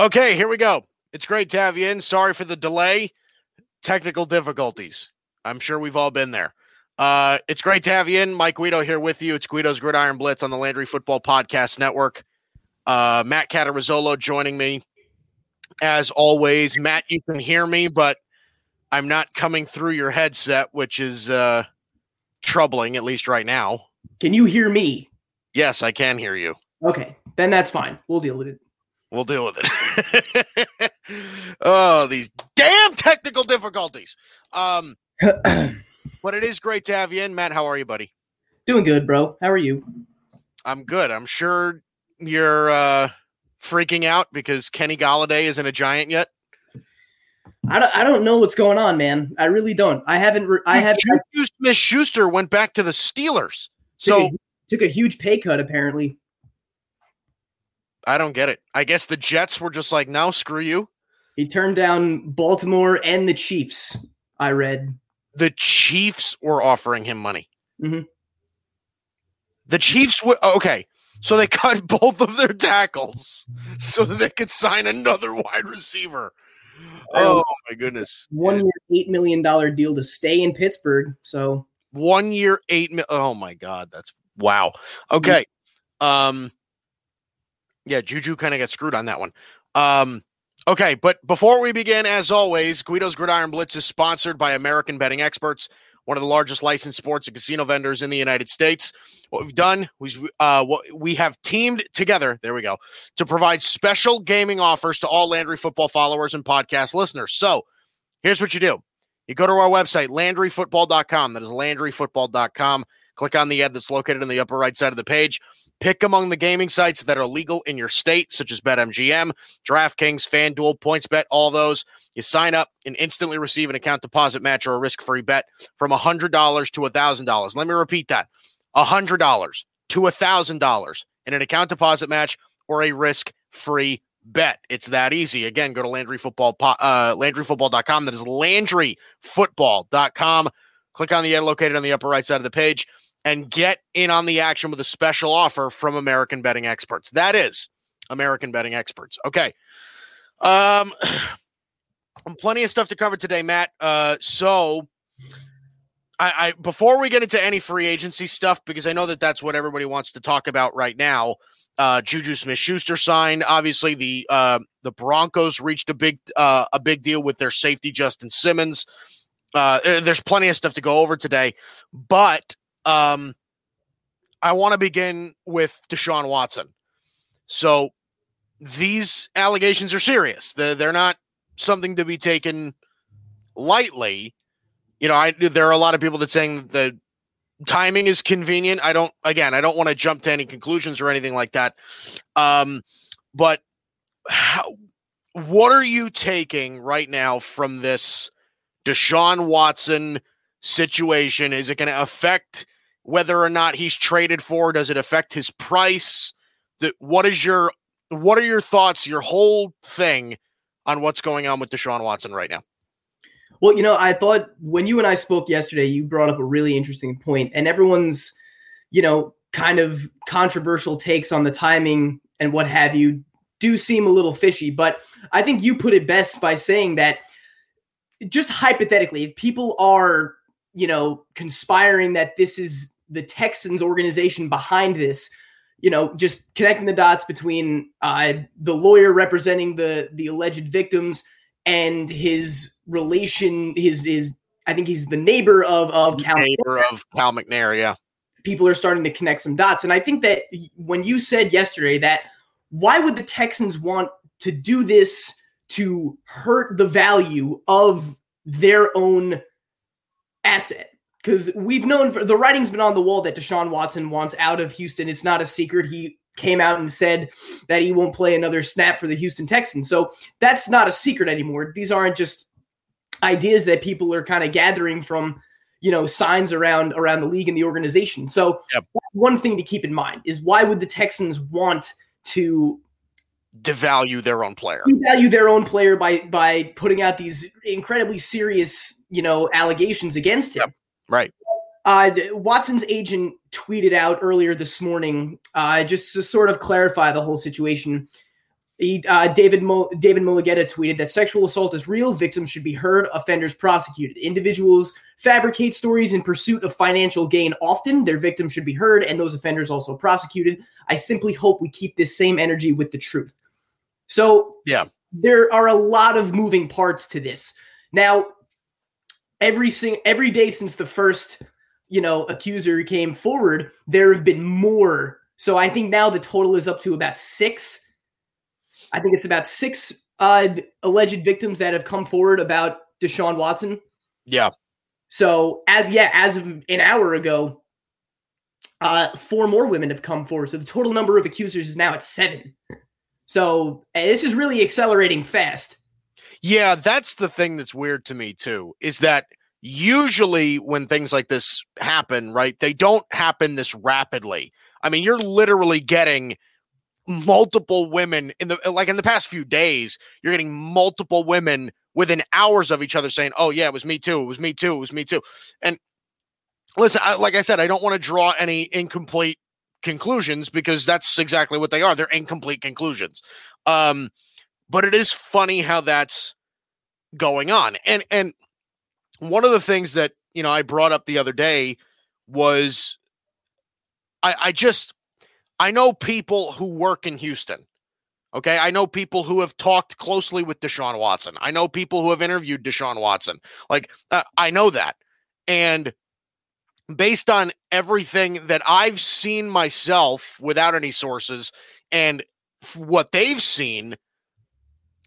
Okay, here we go. It's great to have you in. Sorry for the delay. Technical difficulties. I'm sure we've all been there. Uh, it's great to have you in. Mike Guido here with you. It's Guido's Gridiron Blitz on the Landry Football Podcast Network. Uh, Matt Catarizzolo joining me as always. Matt, you can hear me, but I'm not coming through your headset, which is uh, troubling, at least right now. Can you hear me? Yes, I can hear you. Okay, then that's fine. We'll deal with it. We'll deal with it. oh, these damn technical difficulties. Um, but it is great to have you in, Matt. How are you, buddy? Doing good, bro. How are you? I'm good. I'm sure you're uh, freaking out because Kenny Golladay isn't a giant yet. I don't, I don't know what's going on, man. I really don't. I haven't. Re- I have. Smith Schuster went back to the Steelers, so a, took a huge pay cut. Apparently, I don't get it. I guess the Jets were just like, "Now screw you. He turned down Baltimore and the Chiefs. I read the Chiefs were offering him money. Mm-hmm. The Chiefs were okay. So they cut both of their tackles so that they could sign another wide receiver. Oh my goodness! One year, eight million dollar deal to stay in Pittsburgh. So one year, eight. Mi- oh my god, that's wow. Okay, um, yeah, Juju kind of got screwed on that one. Um, okay, but before we begin, as always, Guido's Gridiron Blitz is sponsored by American Betting Experts one of the largest licensed sports and casino vendors in the United States. What we've done, we uh, we have teamed together. There we go to provide special gaming offers to all Landry football followers and podcast listeners. So here's what you do: you go to our website landryfootball.com. That is landryfootball.com. Click on the ad that's located in the upper right side of the page. Pick among the gaming sites that are legal in your state, such as BetMGM, DraftKings, FanDuel, PointsBet, all those. You sign up and instantly receive an account deposit match or a risk free bet from $100 to $1,000. Let me repeat that $100 to $1,000 in an account deposit match or a risk free bet. It's that easy. Again, go to Landry Football, uh, LandryFootball.com. That is LandryFootball.com. Click on the ad located on the upper right side of the page and get in on the action with a special offer from American Betting Experts. That is American Betting Experts. Okay. Um, plenty of stuff to cover today, Matt. Uh, so I, I before we get into any free agency stuff, because I know that that's what everybody wants to talk about right now. Uh, Juju Smith Schuster signed. Obviously, the uh, the Broncos reached a big uh, a big deal with their safety Justin Simmons. Uh, there's plenty of stuff to go over today, but um, I want to begin with Deshaun Watson. So these allegations are serious. They're, they're not something to be taken lightly. You know, I there are a lot of people that saying the timing is convenient. I don't again, I don't want to jump to any conclusions or anything like that. Um, but how, what are you taking right now from this Deshaun Watson situation? Is it going to affect whether or not he's traded for? Does it affect his price? What is your what are your thoughts, your whole thing on what's going on with Deshaun Watson right now? Well, you know, I thought when you and I spoke yesterday, you brought up a really interesting point, and everyone's, you know, kind of controversial takes on the timing and what have you do seem a little fishy. But I think you put it best by saying that just hypothetically, if people are, you know, conspiring that this is the Texans organization behind this, you know, just connecting the dots between uh, the lawyer representing the the alleged victims and his relation, his his I think he's the neighbor of of Cal. Neighbor of Cal McNair, yeah. People are starting to connect some dots, and I think that when you said yesterday that why would the Texans want to do this to hurt the value of their own asset? Because we've known for the writing's been on the wall that Deshaun Watson wants out of Houston. It's not a secret. He came out and said that he won't play another snap for the Houston Texans. So that's not a secret anymore. These aren't just ideas that people are kind of gathering from you know signs around around the league and the organization. So Yep. one thing to keep in mind is why would the Texans want to Devalue their own player. Devalue their own player by by putting out these incredibly serious you know allegations against him? Yep. Right. Uh, Watson's agent tweeted out earlier this morning, uh, just to sort of clarify the whole situation. He, uh, David Mo- David Mulugeta tweeted that sexual assault is real. Victims should be heard. Offenders prosecuted. Individuals fabricate stories in pursuit of financial gain. Often, their victims should be heard, and those offenders also prosecuted. I simply hope we keep this same energy with the truth. So, Yeah. there are a lot of moving parts to this. Now, every sing- every day since the first you know accuser came forward there have been more. So i think now the total is up to about six. I think it's about six uh alleged victims that have come forward about deshaun watson. Yeah. so as yeah as of an hour ago uh four more women have come forward. So the total number of accusers is now at seven. So this is really accelerating fast Yeah, that's the thing that's weird to me too, is that usually when things like this happen, right, they don't happen this rapidly. I mean, you're literally getting multiple women in the like in the past few days, you're getting multiple women within hours of each other saying, "Oh yeah, it was me too. It was me too. It was me too." And listen, I, like I said, I don't want to draw any incomplete conclusions because that's exactly what they are. They're incomplete conclusions. Um, but it is funny how that's going on. And and one of the things that you know I brought up the other day was I, I just I know people who work in Houston. Okay. I know people who have talked closely with Deshaun Watson. I know people who have interviewed Deshaun Watson. Like, uh, I know that. And based on everything that I've seen myself without any sources and what they've seen,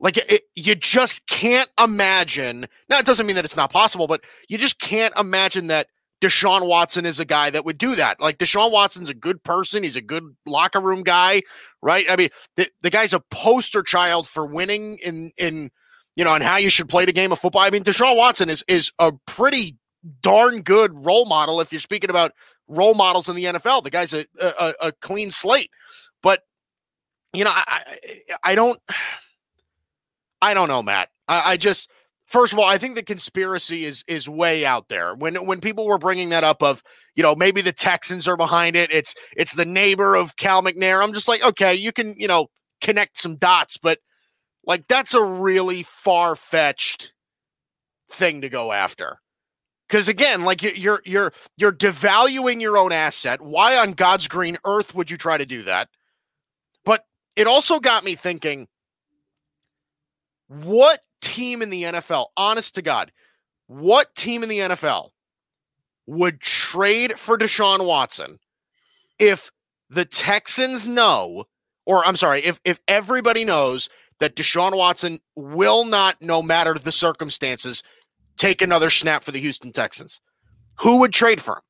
like it, you just can't imagine. Now, it doesn't mean that it's not possible, but you just can't imagine that Deshaun Watson is a guy that would do that. Like Deshaun Watson's a good person. He's a good locker room guy, right? I mean, the, the guy's a poster child for winning in in you know and how you should play the game of football. I mean, Deshaun Watson is is a pretty darn good role model if you're speaking about role models in the NFL. The guy's a a, a clean slate, but you know, I I, I don't. I don't know, Matt. I, I just first of all, I think the conspiracy is is way out there. When when people were bringing that up of you know maybe the Texans are behind it, it's it's the neighbor of Cal McNair. I'm just like, okay, you can you know connect some dots, but like that's a really far fetched thing to go after. Because again, like you- you're you're you're devaluing your own asset. Why on God's green earth would you try to do that? But it also got me thinking what team in the NFL, honest to God, what team in the NFL would trade for Deshaun Watson if the Texans know, or I'm sorry, if if everybody knows that Deshaun Watson will not, no matter the circumstances, take another snap for the Houston Texans? Who would trade for him?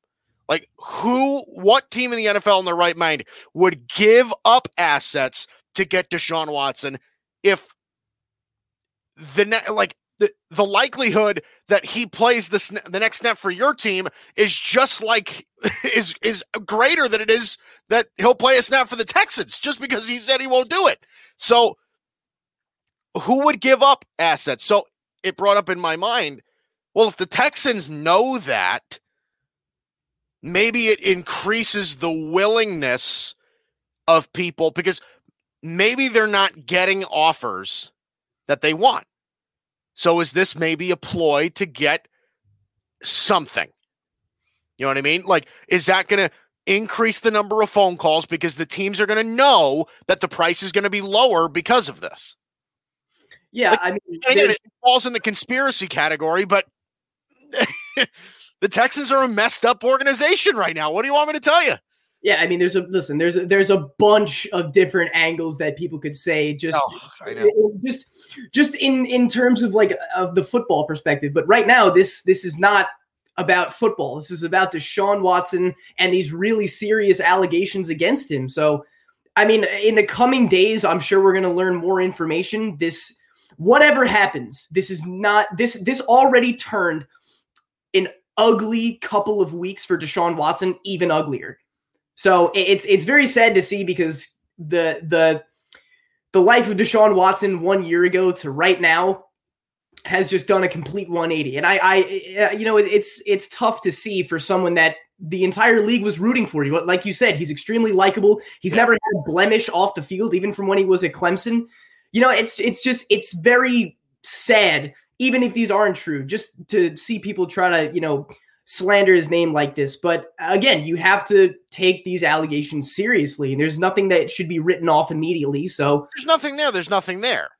Like who, what team in the NFL in their right mind would give up assets to get Deshaun Watson if the ne- like the, the likelihood that he plays the sna- the next snap for your team is just like is is greater than it is that he'll play a snap for the Texans just because he said he won't do it. So who would give up assets? So it brought up in my mind, well, if the Texans know that, maybe it increases the willingness of people because maybe they're not getting offers that they want. So is this maybe a ploy to get something? You know what I mean? Like, is that going to increase the number of phone calls because the teams are going to know that the price is going to be lower because of this. Yeah, Like, I mean, it falls in the conspiracy category, but the Texans are a messed up organization right now. What do you want me to tell you? Yeah, I mean, there's a listen. There's a, there's a bunch of different angles that people could say. Just Oh, just just in in terms of like of the football perspective. But right now, this this is not about football. This is about Deshaun Watson and these really serious allegations against him. So, I mean, in the coming days, I'm sure we're going to learn more information. This, whatever happens, this is not this. This already turned an ugly couple of weeks for Deshaun Watson, even uglier. So it's it's very sad to see because the the the life of Deshaun Watson one year ago to right now has just done a complete 180. And I, I, uh, you know, it's it's tough to see for someone that the entire league was rooting for you. Like you said, he's extremely likable. He's never had a blemish off the field, even from when he was at Clemson. You know, it's it's just it's very sad, even if these aren't true, just to see people try to, you know, slander his name like this. But again, you have to take these allegations seriously. And there's nothing that should be written off immediately. So There's nothing there. There's nothing there.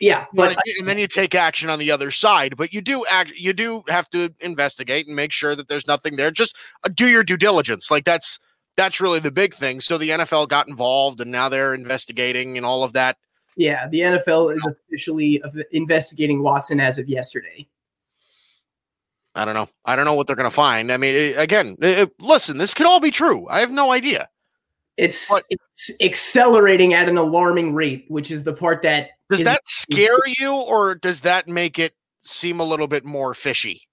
yeah, But and then you take action on the other side. But you do act. You do have to investigate and make sure that there's nothing there. Just uh, do your due diligence. Like that's that's really the big thing. So the NFL got involved, and now they're investigating and all of that. Yeah, the NFL is officially investigating Watson as of yesterday. I don't know. I don't know what they're going to find. I mean, it, again, it- listen, this could all be true. I have no idea. It's What- it's accelerating at an alarming rate, which is the part that Does is- that scare you, or does that make it seem a little bit more fishy?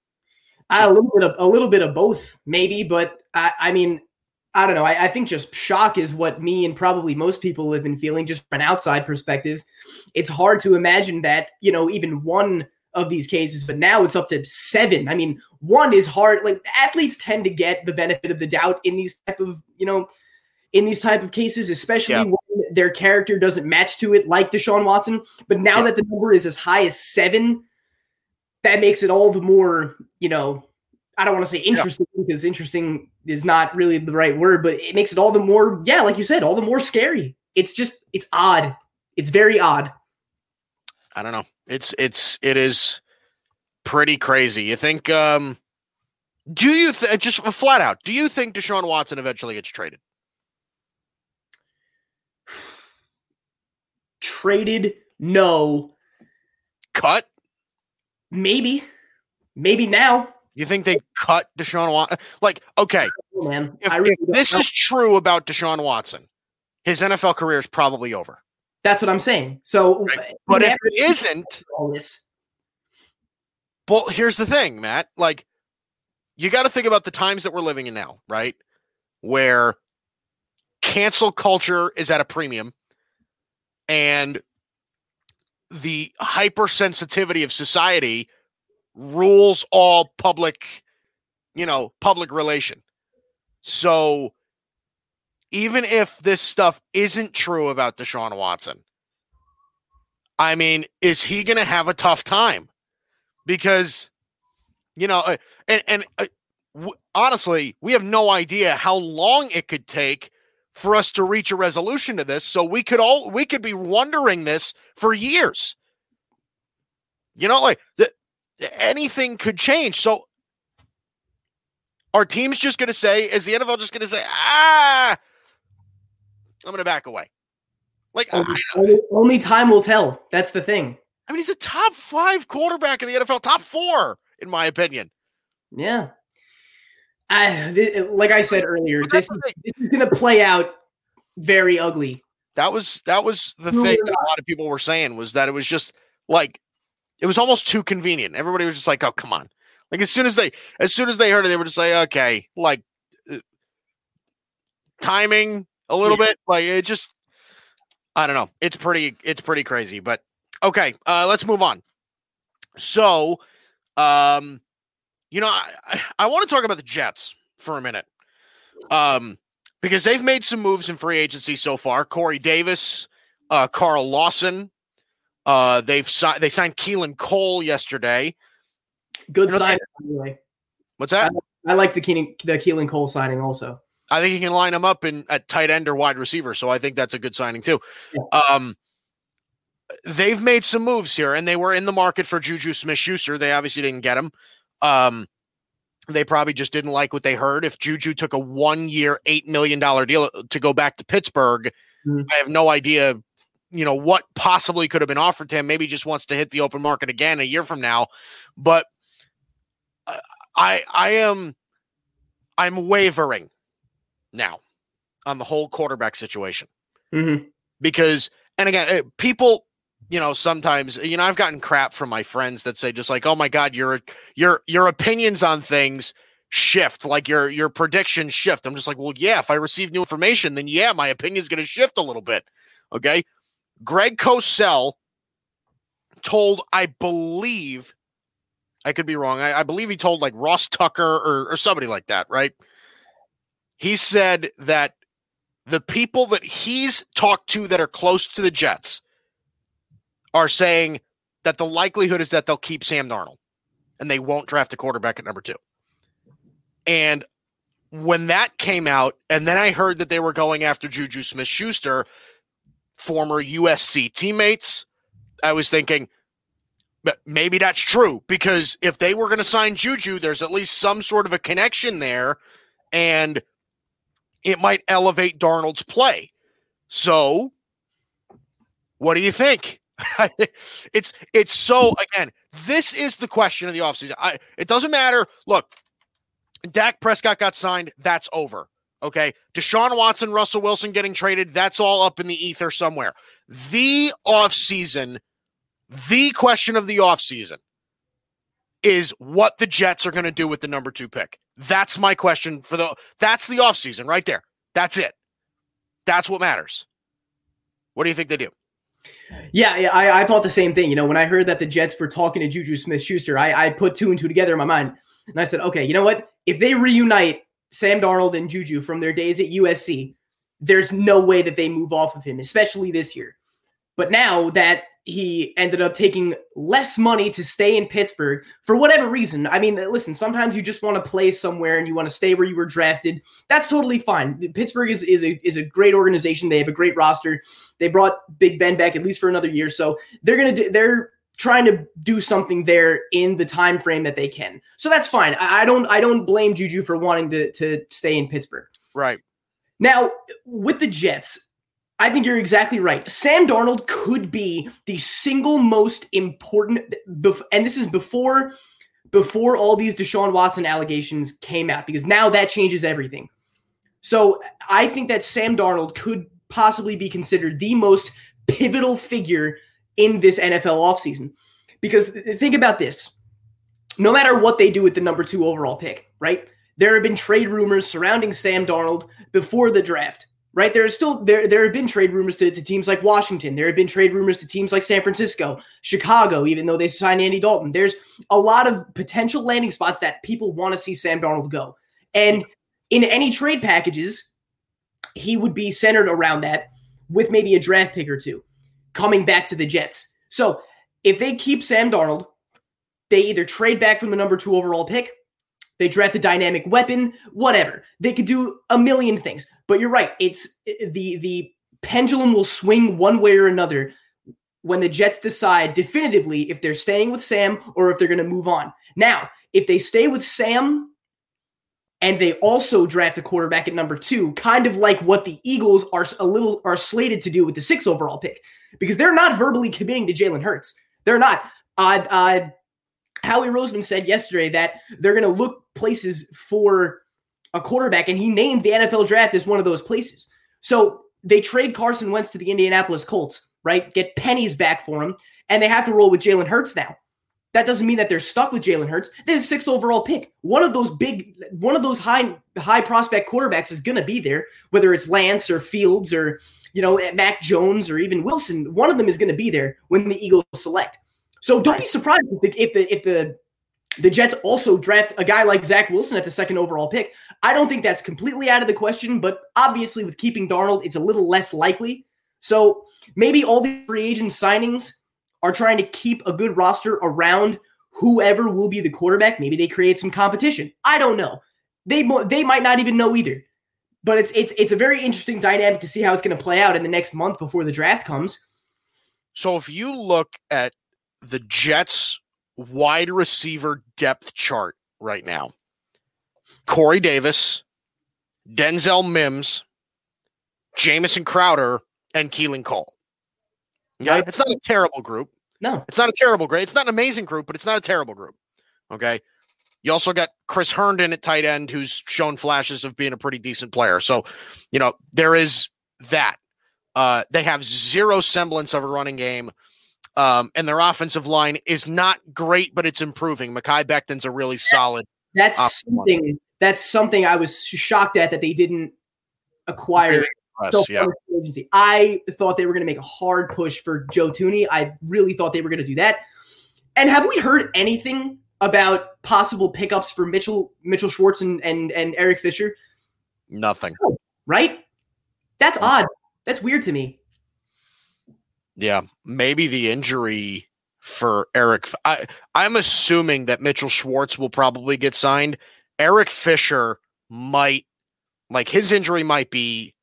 a little bit of a little bit of both, maybe. But I, I mean, I don't know. I, I think just shock is what me and probably most people have been feeling, just from an outside perspective. It's hard to imagine that you know even one of these cases, but now it's up to seven. I mean, one is hard. Like athletes tend to get the benefit of the doubt in these type of you know in these type of cases, especially Yeah. when their character doesn't match to it, like Deshaun Watson. But now Yeah. that the number is as high as seven, that makes it all the more, you know, I don't want to say interesting because interesting is not really the right word, but it makes it all the more, yeah, like you said, all the more scary. It's just, it's odd. It's very odd. I don't know. It's it's it is pretty crazy. You think? um Do you th- just flat out? Do you think Deshaun Watson eventually gets traded? Traded, no, Cut? maybe, maybe now. You think they cut Deshaun Watson? Like, okay, man, if, really if this know. is true about Deshaun Watson, his NFL career is probably over. That's what I'm saying. So, Right. Uh, but if it isn't, all this, Well, here's the thing, Matt. Like, you got to think about the times that we're living in now, right? Where cancel culture is at a premium and the hypersensitivity of society rules all public, you know, public relation. So, even if this stuff isn't true about Deshaun Watson, I mean, is he going to have a tough time? because you know uh, and and uh, w- honestly we have no idea how long it could take for us to reach a resolution to this so we could all we could be wondering this for years you know like the, anything could change so are teams just going to say is the NFL just going to say ah I'm going to back away like I, only, only- only time will tell. That's the thing. I mean he's a top 5 quarterback in the NFL top 4 in my opinion Yeah. I, th- like I said earlier, this is, this is going to play out very ugly. That was that was the True thing that a lot of people were saying was that it was just like it was almost too convenient. Everybody was just like, "Oh, come on!" Like as soon as they as soon as they heard it, they were just like, "Okay," like uh, timing a little bit. Like it just, I don't know. It's pretty it's pretty crazy. But okay, uh, let's move on. So, um, you know, I I, I want to talk about the Jets for a minute. Um, because they've made some moves in free agency so far. Corey Davis, uh, Carl Lawson. Uh, they've signed. They signed Keelan Cole yesterday. Good You know, sign. Anyway. What's that? I like the Keenan, the Keelan Cole signing also. I think he can line them up in at tight end or wide receiver. So I think that's a good signing too. Yeah. Um, they've made some moves here, and they were in the market for Juju Smith Schuster. They obviously didn't get him. Um, they probably just didn't like what they heard. If Juju took a one year, $8 million deal to go back to Pittsburgh, mm-hmm. I have no idea, you know, what possibly could have been offered to him. Maybe just wants to hit the open market again a year from now. But uh, I, I am, I'm wavering now on the whole quarterback situation mm-hmm. because, and again, eh, people, you know, sometimes, you know, I've gotten crap from my friends that say just like, "Oh my god, your your your opinions on things shift, like your your predictions shift." I'm just like, "Well, yeah, if I receive new information, then yeah, my opinion's going to shift a little bit." Okay? Greg Cosell told, I believe, I could be wrong. I, I believe he told like Ross Tucker or, or somebody like that, right? He said that the people that he's talked to that are close to the Jets are saying that the likelihood is that they'll keep Sam Darnold and they won't draft a quarterback at number two. And when that came out, and then I heard that they were going after Juju Smith Schuster, former USC teammates, I was thinking, but maybe that's true because if they were going to sign Juju, there's at least some sort of a connection there, and it might elevate Darnold's play. So, what do you think? it's it's so again, this is the question of the offseason. I it doesn't matter. Look, Dak Prescott got signed, that's over. Okay. Deshaun Watson, Russell Wilson getting traded, that's all up in the ether somewhere. The offseason, the question of the offseason is what the Jets are going to do with the number two pick. That's my question for the that's the offseason right there. That's it. That's what matters. What do you think they do? Yeah, I, I thought the same thing. You know, when I heard that the Jets were talking to Juju Smith Schuster, I, I put two and two together in my mind. And I said, okay, you know what? If they reunite Sam Darnold and Juju from their days at USC, there's no way that they move off of him, especially this year. But now that he ended up taking less money to stay in Pittsburgh for whatever reason. I mean, listen, sometimes you just want to play somewhere and you want to stay where you were drafted. That's totally fine. Pittsburgh is, is a is a great organization. They have a great roster. They brought Big Ben back at least for another year. So they're gonna do, they're trying to do something there in the time frame that they can. So that's fine. I, I don't I don't blame Juju for wanting to to stay in Pittsburgh. Right. Now, with the Jets, I think you're exactly right. Sam Darnold could be the single most important, and this is before before all these Deshaun Watson allegations came out, because now that changes everything. So I think that Sam Darnold could possibly be considered the most pivotal figure in this NFL offseason. Because think about this. No matter what they do with the number two overall pick, right? There have been trade rumors surrounding Sam Darnold before the draft right? There are still there there have been trade rumors to, to teams like Washington. There have been trade rumors to teams like San Francisco, Chicago, even though they signed Andy Dalton. There's a lot of potential landing spots that people want to see Sam Darnold go. And in any trade packages, he would be centered around that with maybe a draft pick or two coming back to the Jets. So if they keep Sam Darnold, they either trade back from the number two overall pick they draft a dynamic weapon, whatever. They could do a million things. But you're right. It's the the pendulum will swing one way or another when the Jets decide definitively if they're staying with Sam or if they're going to move on. Now, if they stay with Sam and they also draft a quarterback at number 2, kind of like what the Eagles are a little are slated to do with the 6 overall pick because they're not verbally committing to Jalen Hurts. They're not. Uh, uh, Howie Roseman said yesterday that they're going to look places for a quarterback, and he named the NFL draft as one of those places. So they trade Carson Wentz to the Indianapolis Colts, right? Get pennies back for him, and they have to roll with Jalen Hurts now. That doesn't mean that they're stuck with Jalen Hurts. This is sixth overall pick. One of those big, one of those high high prospect quarterbacks is going to be there, whether it's Lance or Fields or you know Mac Jones or even Wilson. One of them is going to be there when the Eagles select. So don't right. be surprised if the, if the if the the Jets also draft a guy like Zach Wilson at the second overall pick. I don't think that's completely out of the question, but obviously with keeping Darnold, it's a little less likely. So maybe all the free agent signings are trying to keep a good roster around whoever will be the quarterback. Maybe they create some competition. I don't know. They they might not even know either. but it's it's it's a very interesting dynamic to see how it's going to play out in the next month before the draft comes. So if you look at the Jets wide receiver depth chart right now, Corey Davis, Denzel Mims, Jamison Crowder, and Keelan Cole. Okay. It's not a terrible group. No, It's not a terrible group. It's not an amazing group, but it's not a terrible group. Okay. You also got Chris Herndon at tight end, who's shown flashes of being a pretty decent player. So, you know, there is that. Uh, they have zero semblance of a running game. Um, and their offensive line is not great, but it's improving. Mekhi Becton's a really solid. that's Offensive line. something. That's something I was shocked at that they didn't acquire so yeah. far in free agency. I thought they were going to make a hard push for Joe Thuney. I really thought they were going to do that. And have we heard anything about possible pickups for Mitchell Mitchell Schwartz and and, and Eric Fisher? Nothing. Right? That's odd. That's weird to me. Yeah, maybe the injury for Eric. I I'm assuming that Mitchell Schwartz will probably get signed. Eric Fisher might, like his injury might be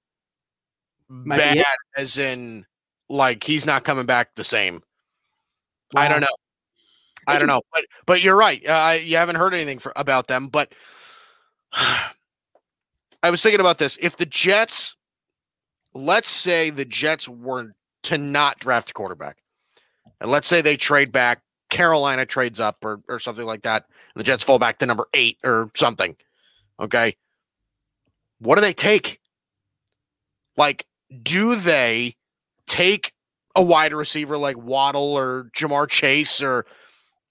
Might bad, it. as in like he's not coming back the same. I don't know. I don't know, but but you're right. Uh, you haven't heard anything for, about them, but I was thinking about this. If the Jets, let's say the Jets were to not draft a quarterback, and let's say they trade back, Carolina trades up or or something like that, the Jets fall back to number eight or something. Okay, what do they take? Like, do they take a wide receiver like Waddle or Ja'Marr Chase or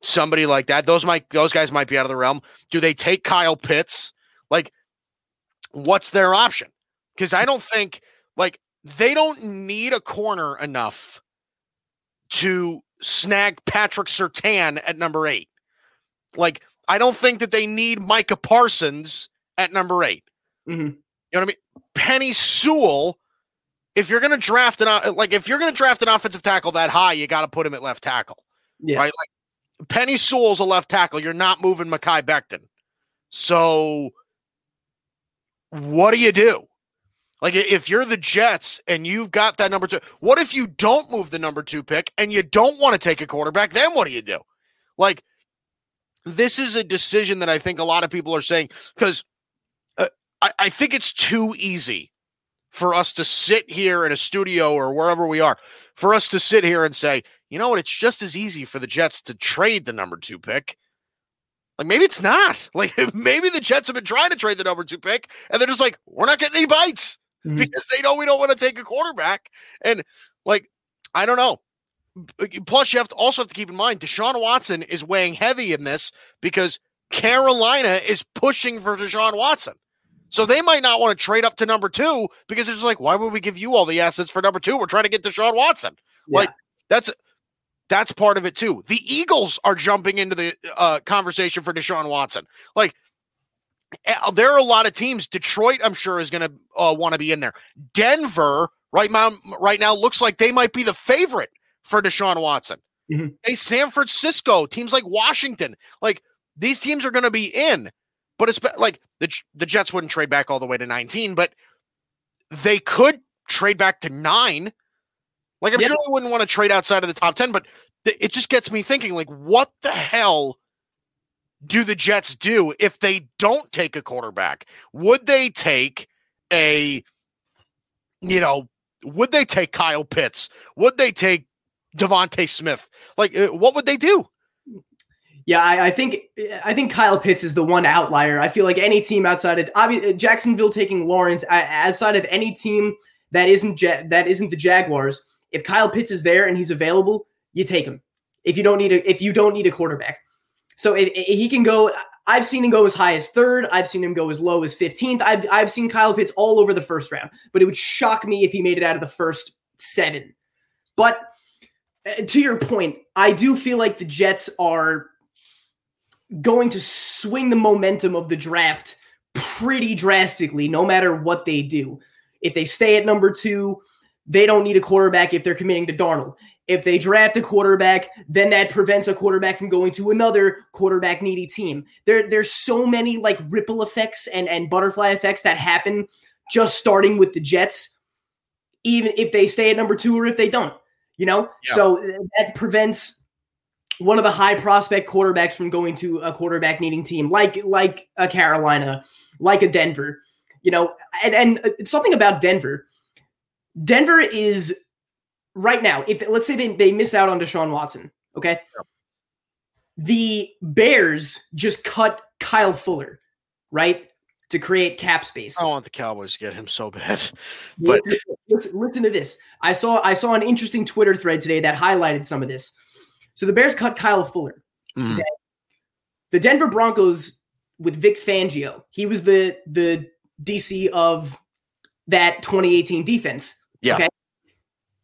somebody like that? Those might those guys might be out of the realm. Do they take Kyle Pitts? Like, what's their option? Because I don't think like they don't need a corner enough to snag Patrick Surtain at number eight. Like, I don't think that they need Micah Parsons at number 8 Mhm. You know what I mean? Penei Sewell. If you're going to draft an like if you're going to draft an offensive tackle that high, you got to put him at left tackle, Yeah. right? Like Penei Sewell's a left tackle. You're not moving Mekhi Becton. So what do you do? Like if you're the Jets and you've got that number two, what if you don't move the number two pick and you don't want to take a quarterback? Then what do you do? Like this is a decision that I think a lot of people are saying because uh, I, I think it's too easy for us to sit here in a studio or wherever we are, for us to sit here and say, you know what, it's just as easy for the Jets to trade the number two pick. Like maybe it's not. Like maybe the Jets have been trying to trade the number two pick, and they're just like, we're not getting any bites Mhm. because they know we don't want to take a quarterback. And like, I don't know. Plus, you have to also have to keep in mind Deshaun Watson is weighing heavy in this because Carolina is pushing for Deshaun Watson. So they might not want to trade up to number two because it's like, why would we give you all the assets for number two? We're trying to get Deshaun Watson. Yeah. Like that's that's part of it too. The Eagles are jumping into the uh, conversation for Deshaun Watson. Like there are a lot of teams. Detroit, I'm sure, is going to uh, want to be in there. Denver, right now, right now, looks like they might be the favorite for Deshaun Watson. Mhm. Hey, San Francisco, teams like Washington, like these teams are going to be in. But it's like the the Jets wouldn't trade back all the way to 19, but they could trade back to nine. Like I'm Yeah. sure they wouldn't want to trade outside of the top 10, but th- it just gets me thinking like what the hell do the Jets do if they don't take a quarterback? Would they take a you know, would they take Kyle Pitts? Would they take DeVonta Smith? Like uh, what would they do? Yeah, I, I think I think Kyle Pitts is the one outlier. I feel like any team outside of obviously Jacksonville taking Lawrence outside of any team that isn't that isn't the Jaguars. If Kyle Pitts is there and he's available, you take him. If you don't need a if you don't need a quarterback, so if, if he can go. I've seen him go as high as third. I've seen him go as low as fifteenth. I've I've seen Kyle Pitts all over the first round, but it would shock me if he made it out of the first seven. But uh, to your point, I do feel like the Jets are going to swing the momentum of the draft pretty drastically, no matter what they do. If they stay at number two, they don't need a quarterback if they're committing to Darnold. If they draft a quarterback, then that prevents a quarterback from going to another quarterback needy team. There, there's so many like ripple effects and, and butterfly effects that happen just starting with the Jets, even if they stay at number two or if they don't. You know, Yeah. so uh, that prevents one of the high prospect quarterbacks from going to a quarterback needing team like like a Carolina, like a Denver. You know, and and uh, something about Denver. Denver is right now. If let's say they, they miss out on Deshaun Watson, okay. The Bears just cut Kyle Fuller, right, to create cap space. I want the Cowboys to get him so bad. But listen, listen, listen to this. I saw I saw an interesting Twitter thread today that highlighted some of this. So the Bears cut Kyle Fuller. Mm. The Denver Broncos with Vic Fangio. He was the the DC of that 2018 defense. Yeah.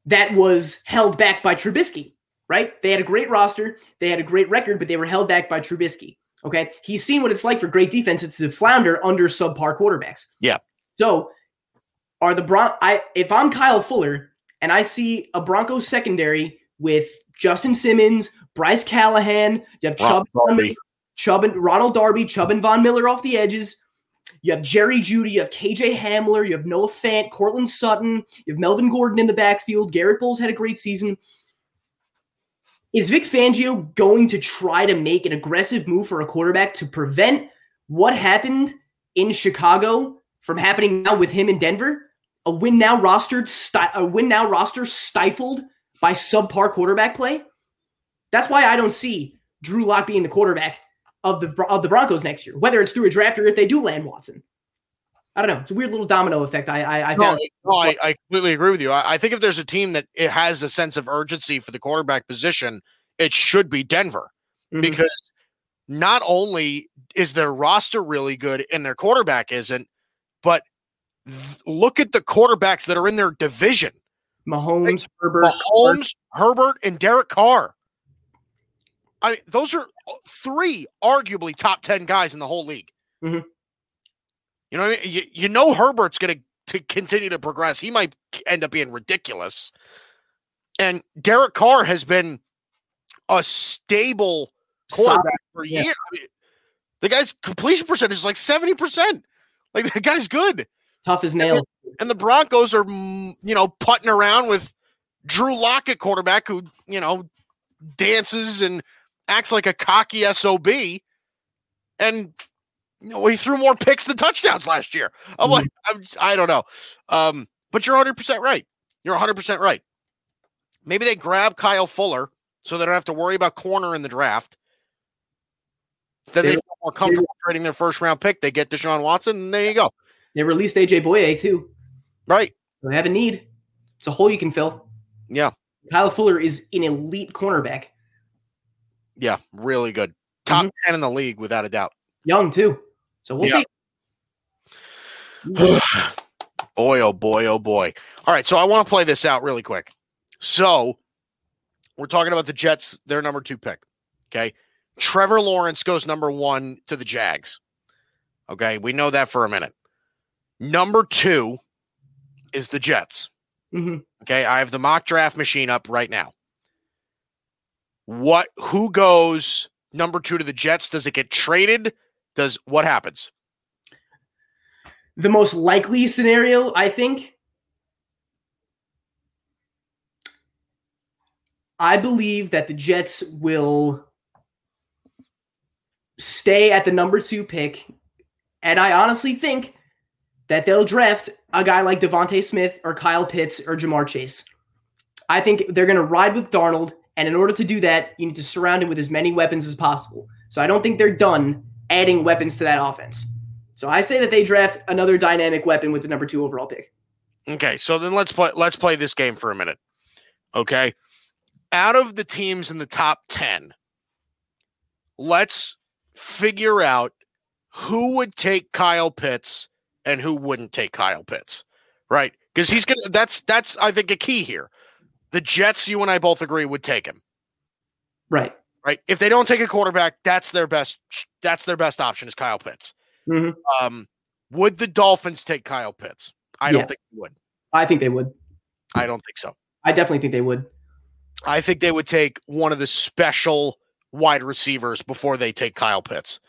That was held back by Trubisky, right? They had a great roster, they had a great record, but they were held back by Trubisky. Okay. He's seen what it's like for great defenses to flounder under subpar quarterbacks. Yeah. So are the Bron I if I'm Kyle Fuller and I see a Broncos secondary with Justin Simmons, Bryce Callahan, you have Chubb, Chubb and Ronald Darby, Chubb and Von Miller off the edges. You have Jerry Jeudy, you have KJ Hamler, you have Noah Fant, Courtland Sutton, you have Melvin Gordon in the backfield. Garett Bolles had a great season. Is Vic Fangio going to try to make an aggressive move for a quarterback to prevent what happened in Chicago from happening now with him in Denver? A win now rostered, sti- a win now roster stifled by subpar quarterback play. That's why I don't see Drew Lock being the quarterback of the of the Broncos next year, whether it's through a draft or if they do land Watson. I don't know. It's a weird little domino effect. I I, I No, found. no, I, I completely agree with you. I, I think if there's a team that it has a sense of urgency for the quarterback position, it should be Denver Mhm. because not only is their roster really good and their quarterback isn't, but th- look at the quarterbacks that are in their division: Mahomes, Herbert, Mahomes, Herbert, and Derek Carr. I mean, those are three arguably top ten guys in the whole league. Mhm. You know, what I mean? you, you know Herbert's going to continue to progress. He might end up being ridiculous. And Derek Carr has been a stable quarterback for yeah. years. I mean, the guy's completion percentage is like 70%. Like the guy's good. tough as nails. And the Broncos are, mm, you know, putting around with Drew Lockett, quarterback, who, you know, dances and acts like a cocky SOB. And, you know, he threw more picks than touchdowns last year. I'm like, I'm, I don't know. Um, but you're 100% right. You're 100% right. Maybe they grab Kyle Fuller so they don't have to worry about corner in the draft. Then they They- feel more comfortable trading their first round pick. They get Deshaun Watson, and there you go. They released AJ Bouye too. Right. They have a need. It's a hole you can fill. Yeah. Kyle Fuller is an elite cornerback. Yeah, really good. Top Mhm. 10 in the league without a doubt. Young too. So we'll Yeah. see. boy, oh boy, oh boy. All right, so I want to play this out really quick. So we're talking about the Jets, their number two pick. Okay. Trevor Lawrence goes number one to the Jags. Okay. We know that for a minute. Number two is the Jets. Mhm. Okay. I have the mock draft machine up right now. What who goes number two to the Jets? Does it get traded? Does what happens? The most likely scenario, I think. I believe that the Jets will stay at the number two pick. And I honestly think that they'll draft a guy like DeVonta Smith or Kyle Pitts or Ja'Marr Chase. I think they're going to ride with Darnold. And in order to do that, you need to surround him with as many weapons as possible. So I don't think they're done adding weapons to that offense. So I say that they draft another dynamic weapon with the number two overall pick. Okay, so then let's play let's play this game for a minute. Okay. Out of the teams in the top 10, let's figure out who would take Kyle Pitts and who wouldn't take Kyle Pitts. Right? Because he's gonna that's that's I think a key here. The Jets, you and I both agree, would take him. Right. Right? If they don't take a quarterback, that's their best that's their best option is Kyle Pitts. Mhm. Um, would the Dolphins take Kyle Pitts? I don't think they would. I think they would. I don't think so. I definitely think they would. I think they would take one of the special wide receivers before they take Kyle Pitts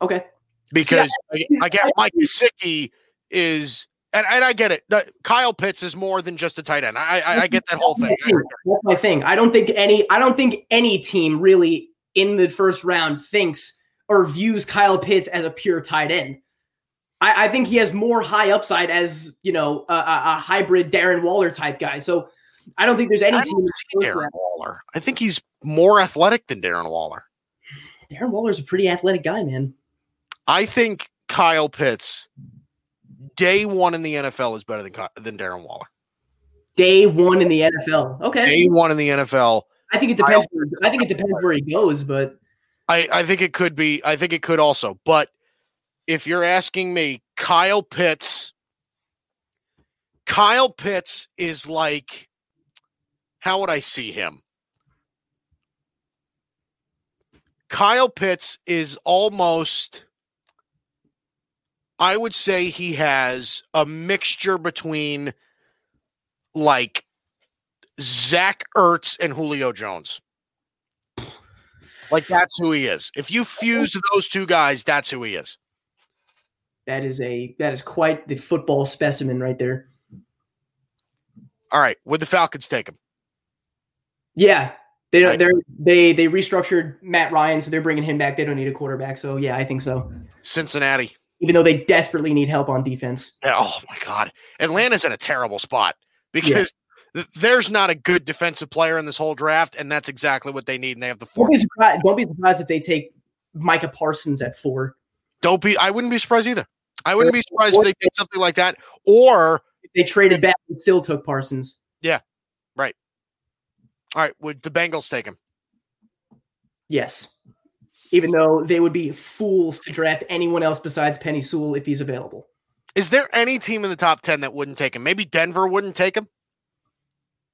Okay. because I, I get Mike Gesicki is, and, and I get it. Kyle Pitts is more than just a tight end. I I, I get that whole thing. That's my thing. I don't think any. I don't think any team really in the first round thinks or views Kyle Pitts as a pure tight end. I, I think he has more high upside as you know a, a, hybrid Darren Waller type guy. So I don't think there's any I team. Darren Waller. I think he's more athletic than Darren Waller. Darren Waller's a pretty athletic guy, man. I think Kyle Pitts, day one in the NFL, is better than than Darren Waller. Day one in the NFL. Okay, Day one in the NFL. I think it depends. Where, I think it depends where he goes, but I, I think it could be. I think it could also. But if you're asking me, Kyle Pitts, Kyle Pitts is like, how would I see him? Kyle Pitts is almost, I would say he has a mixture between like Zach Ertz and Julio Jones. Like that's who he is. If you fused those two guys, that's who he is. that is a that is quite the football specimen right there. All right, would the Falcons take him? Yeah, they don't. They're they they restructured Matt Ryan, so they're bringing him back. They don't need a quarterback. So yeah, I think so. Cincinnati. Even though they desperately need help on defense. Oh my God, Atlanta's in a terrible spot because th- there's not a good defensive player in this whole draft, and that's exactly what they need. And they have the Don't be surprised. Don't be surprised if they take Micah Parsons at four. Don't be. I wouldn't be surprised either. I wouldn't be surprised if they did something like that, or If they traded back and still took Parsons. Yeah, right. All right, would the Bengals take him? Yes. Even though they would be fools to draft anyone else besides Penei Sewell if he's available. Is there any team in the top ten that wouldn't take him? Maybe Denver wouldn't take him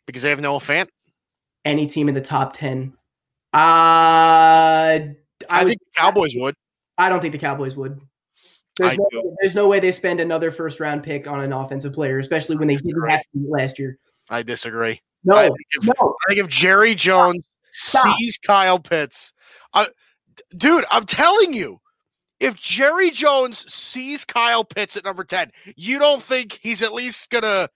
because they have Noah Fant. Any team in the top ten. Uh I, would- think the Cowboys would. I don't think the Cowboys would. There's no, there's no way they spend another first round pick on an offensive player, especially when they didn't have to last year. I disagree. No, I think if, no, I think if Jerry Jones stop. sees Kyle Pitts, I, dude, I'm telling you, if Jerry Jones sees Kyle Pitts at number 10, you don't think he's at least gonna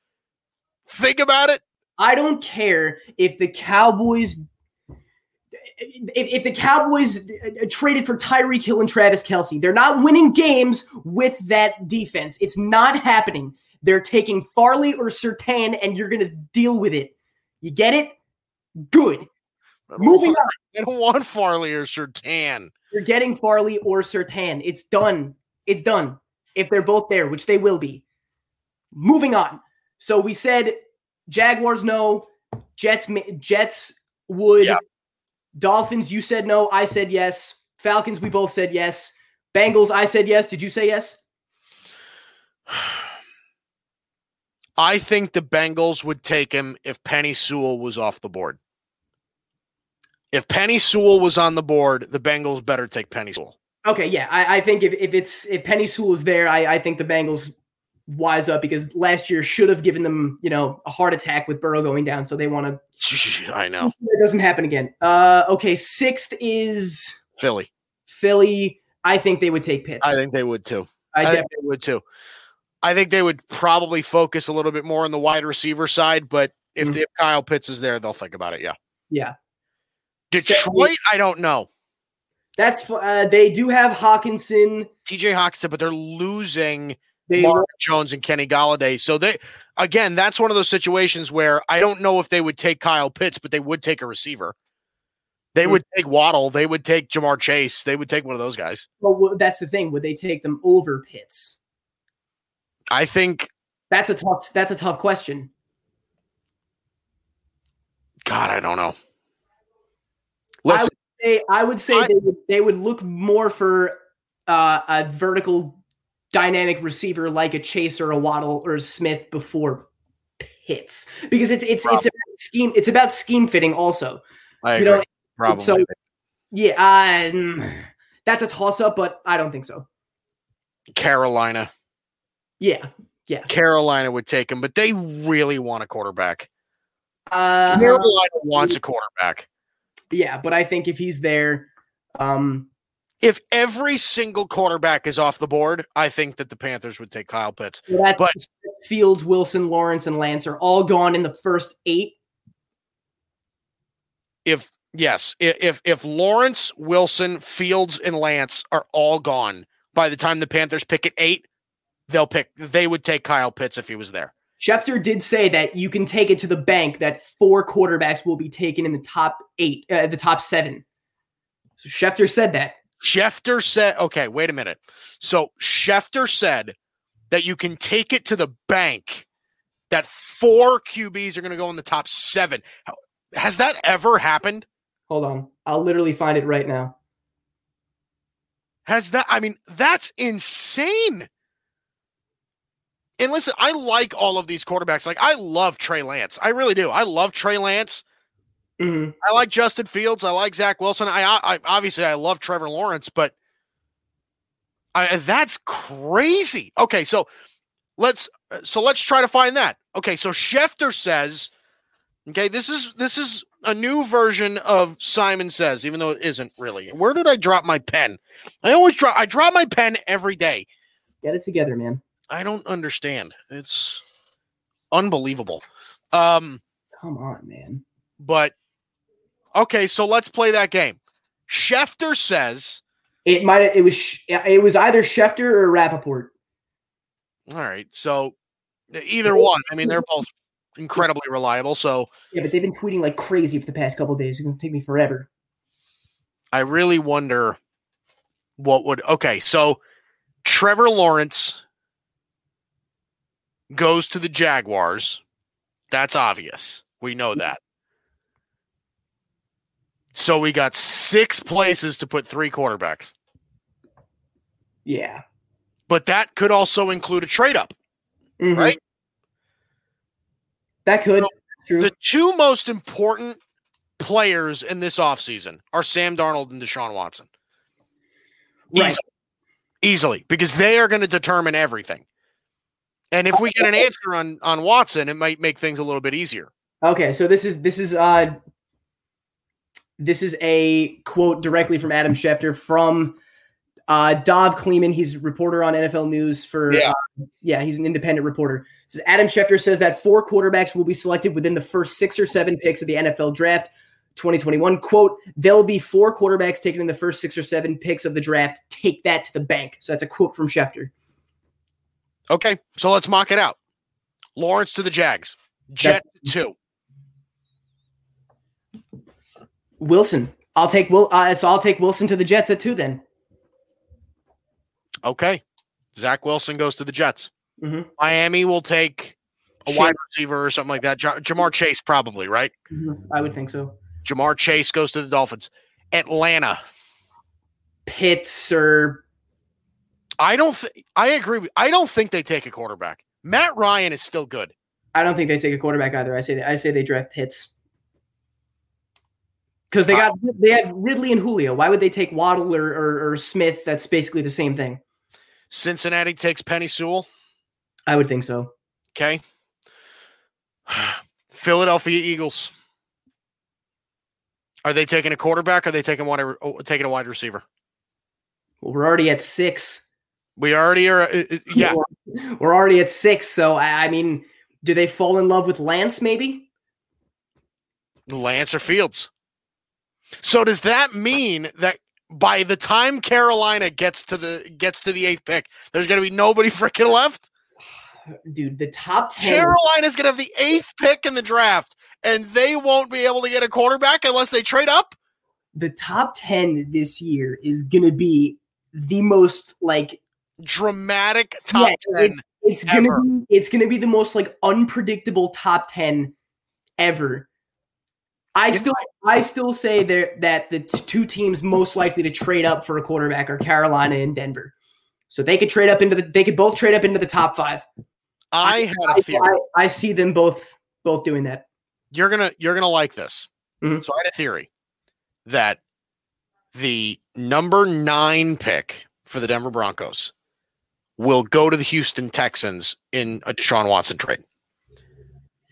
think about it? I don't care if the Cowboys if, if the Cowboys traded for Tyreek Hill and Travis Kelce. They're not winning games with that defense. It's not happening. They're taking Farley or Surtain, and you're gonna deal with it. You get it? Good. I Moving want, on. I don't want Farley or Surtain. You're getting Farley or Surtain. It's done. It's done. If they're both there, which they will be. Moving on. So we said Jaguars no, Jets Jets would. Yeah. Dolphins, you said no. I said yes. Falcons, we both said yes. Bengals, I said yes. Did you say yes? I think the Bengals would take him if Penei Sewell was off the board. If Penei Sewell was on the board, the Bengals better take Penei Sewell. Okay, yeah. I, I think if, if it's if Penei Sewell is there, I, I think the Bengals wise up because last year should have given them, you know, a heart attack with Burrow going down. So they want to I know. it doesn't happen again. Uh okay, sixth is Philly. Philly. I think they would take Pitts. I think they would too. I I def- think they would too. I think they would probably focus a little bit more on the wide receiver side, but if, Mhm. if Kyle Pitts is there, they'll think about it. Yeah. yeah. Detroit, I don't know. That's uh, they do have Hockenson. TJ Hockenson, but they're losing They Mark Jones and Kenny Golladay. So they again, that's one of those situations where I don't know if they would take Kyle Pitts, but they would take a receiver. They Hmm. would take Waddle. They would take Ja'Marr Chase. They would take one of those guys. well, well, that's the thing. Would they take them over Pitts? I think. That's a tough. That's a tough question. God, I don't know. Listen, They, I would say I- they would they would look more for uh, a vertical dynamic receiver like a Chase or a Waddle or a Smith before Pitts because it's it's it's about scheme. It's about scheme fitting also. I you agree. know, Probably. so- Yeah, um, that's a toss up, but I don't think so. Carolina. Yeah, yeah. Carolina would take him, but they really want a quarterback. Uh, Carolina wants a quarterback. Yeah, but I think if he's there, um, If every single quarterback is off the board, I think that the Panthers would take Kyle Pitts. But- Fields, Wilson, Lawrence, and Lance are all gone in the first eight. If yes, if if Lawrence, Wilson, Fields, and Lance are all gone by the time the Panthers pick at eight, they'll pick. They would take Kyle Pitts if he was there. Schefter did say that you can take it to the bank that four quarterbacks will be taken in the top eight, uh, the top seven. So Schefter said that. Schefter said, okay, wait a minute. So Schefter said that you can take it to the bank that four QBs are going to go in the top seven. Has that ever happened? Hold on, I'll literally find it right now. Has that, I mean, that's insane. And listen, I like all of these quarterbacks. Like, I love Trey Lance. I really do. I love Trey Lance. Mhm. I like Justin Fields. I like Zach Wilson. I, I obviously I love Trevor Lawrence, but I, that's crazy. Okay, so let's so let's try to find that. Okay, so Schefter says, okay, this is this is a new version of Simon says, even though it isn't really. Where did I drop my pen? I always drop I drop my pen every day. Get it together, man. I don't understand. It's unbelievable. Um, Come on, man. but okay, so let's play that game. Schefter says, It might. It was. It was either Schefter or Rappaport. all right, so either one. I mean, they're both incredibly reliable. So Yeah, but they've been tweeting like crazy for the past couple of days. It's gonna take me forever. I really wonder what would. Okay, so Trevor Lawrence goes to the Jaguars. That's obvious. We know that. So we got six places to put three quarterbacks, Yeah. but that could also include a trade up. Mhm. Right. That could. So. The two most important players in this offseason are Sam Darnold and Deshaun Watson. Right. Easily. Easily, because they are going to determine everything. And if we get an answer on on Watson, it might make things a little bit easier. Okay, so this is this is uh this is a quote directly from Adam Schefter from uh Dov Kleiman. He's a reporter on NFL News for Yeah. uh, yeah, he's an independent reporter. Says Adam Schefter says that four quarterbacks will be selected within the first six or seven picks of the NFL draft 2021. Quote, there'll be four quarterbacks taken in the first six or seven picks of the draft. Take that to the bank. So that's a quote from Schefter. Okay, so let's mock it out. Lawrence to the Jags. Jet two. Wilson. I'll take Will uh, so I'll take Wilson to the Jets at two then. Okay. Zach Wilson goes to the Jets. Mhm. Miami will take a Chase. wide receiver or something like that. Ja- Ja'Marr Chase, probably, right? I would think so. Ja'Marr Chase goes to the Dolphins. Atlanta. Pitts or I don't think I agree with I don't think they take a quarterback. Matt Ryan is still good. I don't think they take a quarterback either. I say I say they draft Pitts because they got they have Ridley and Julio. Why would they take Waddle or, or, or Smith? That's basically the same thing. Cincinnati takes Penei Sewell. I would think so. Okay. Philadelphia Eagles. Are they taking a quarterback? Or are they taking wide, oh, taking a wide receiver? Well, we're already at six. We already are. uh, uh, Yeah. we're, we're already at six. So I, I mean, do they fall in love with Lance? Maybe. Lance or Fields. So does that mean that by the time Carolina gets to the gets to the eighth pick, there's going to be nobody freaking left? Dude, the top ten. Carolina's going to have the eighth pick in the draft, and they won't be able to get a quarterback unless they trade up. the top ten this year is gonna be the most like Dramatic top Yeah, ten. it's gonna be it's gonna be the most like unpredictable top 10 ever i still i still say there that the t- two teams most likely to trade up for a quarterback are carolina and denver so they could trade up into the they could both trade up into the top five I had i, a theory. I, I see them both both doing that you're gonna you're gonna like this. Mhm. So I had a theory that the number nine pick for the Denver Broncos will go to the Houston Texans in a Deshaun Watson trade.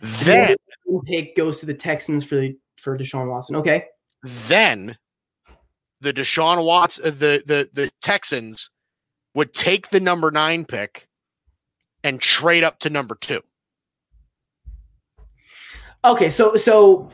Then pick goes to the texans for the for deshaun watson okay then the Deshaun Watts, uh, the the the Texans would take the number nine pick and trade up to number two. Okay, so so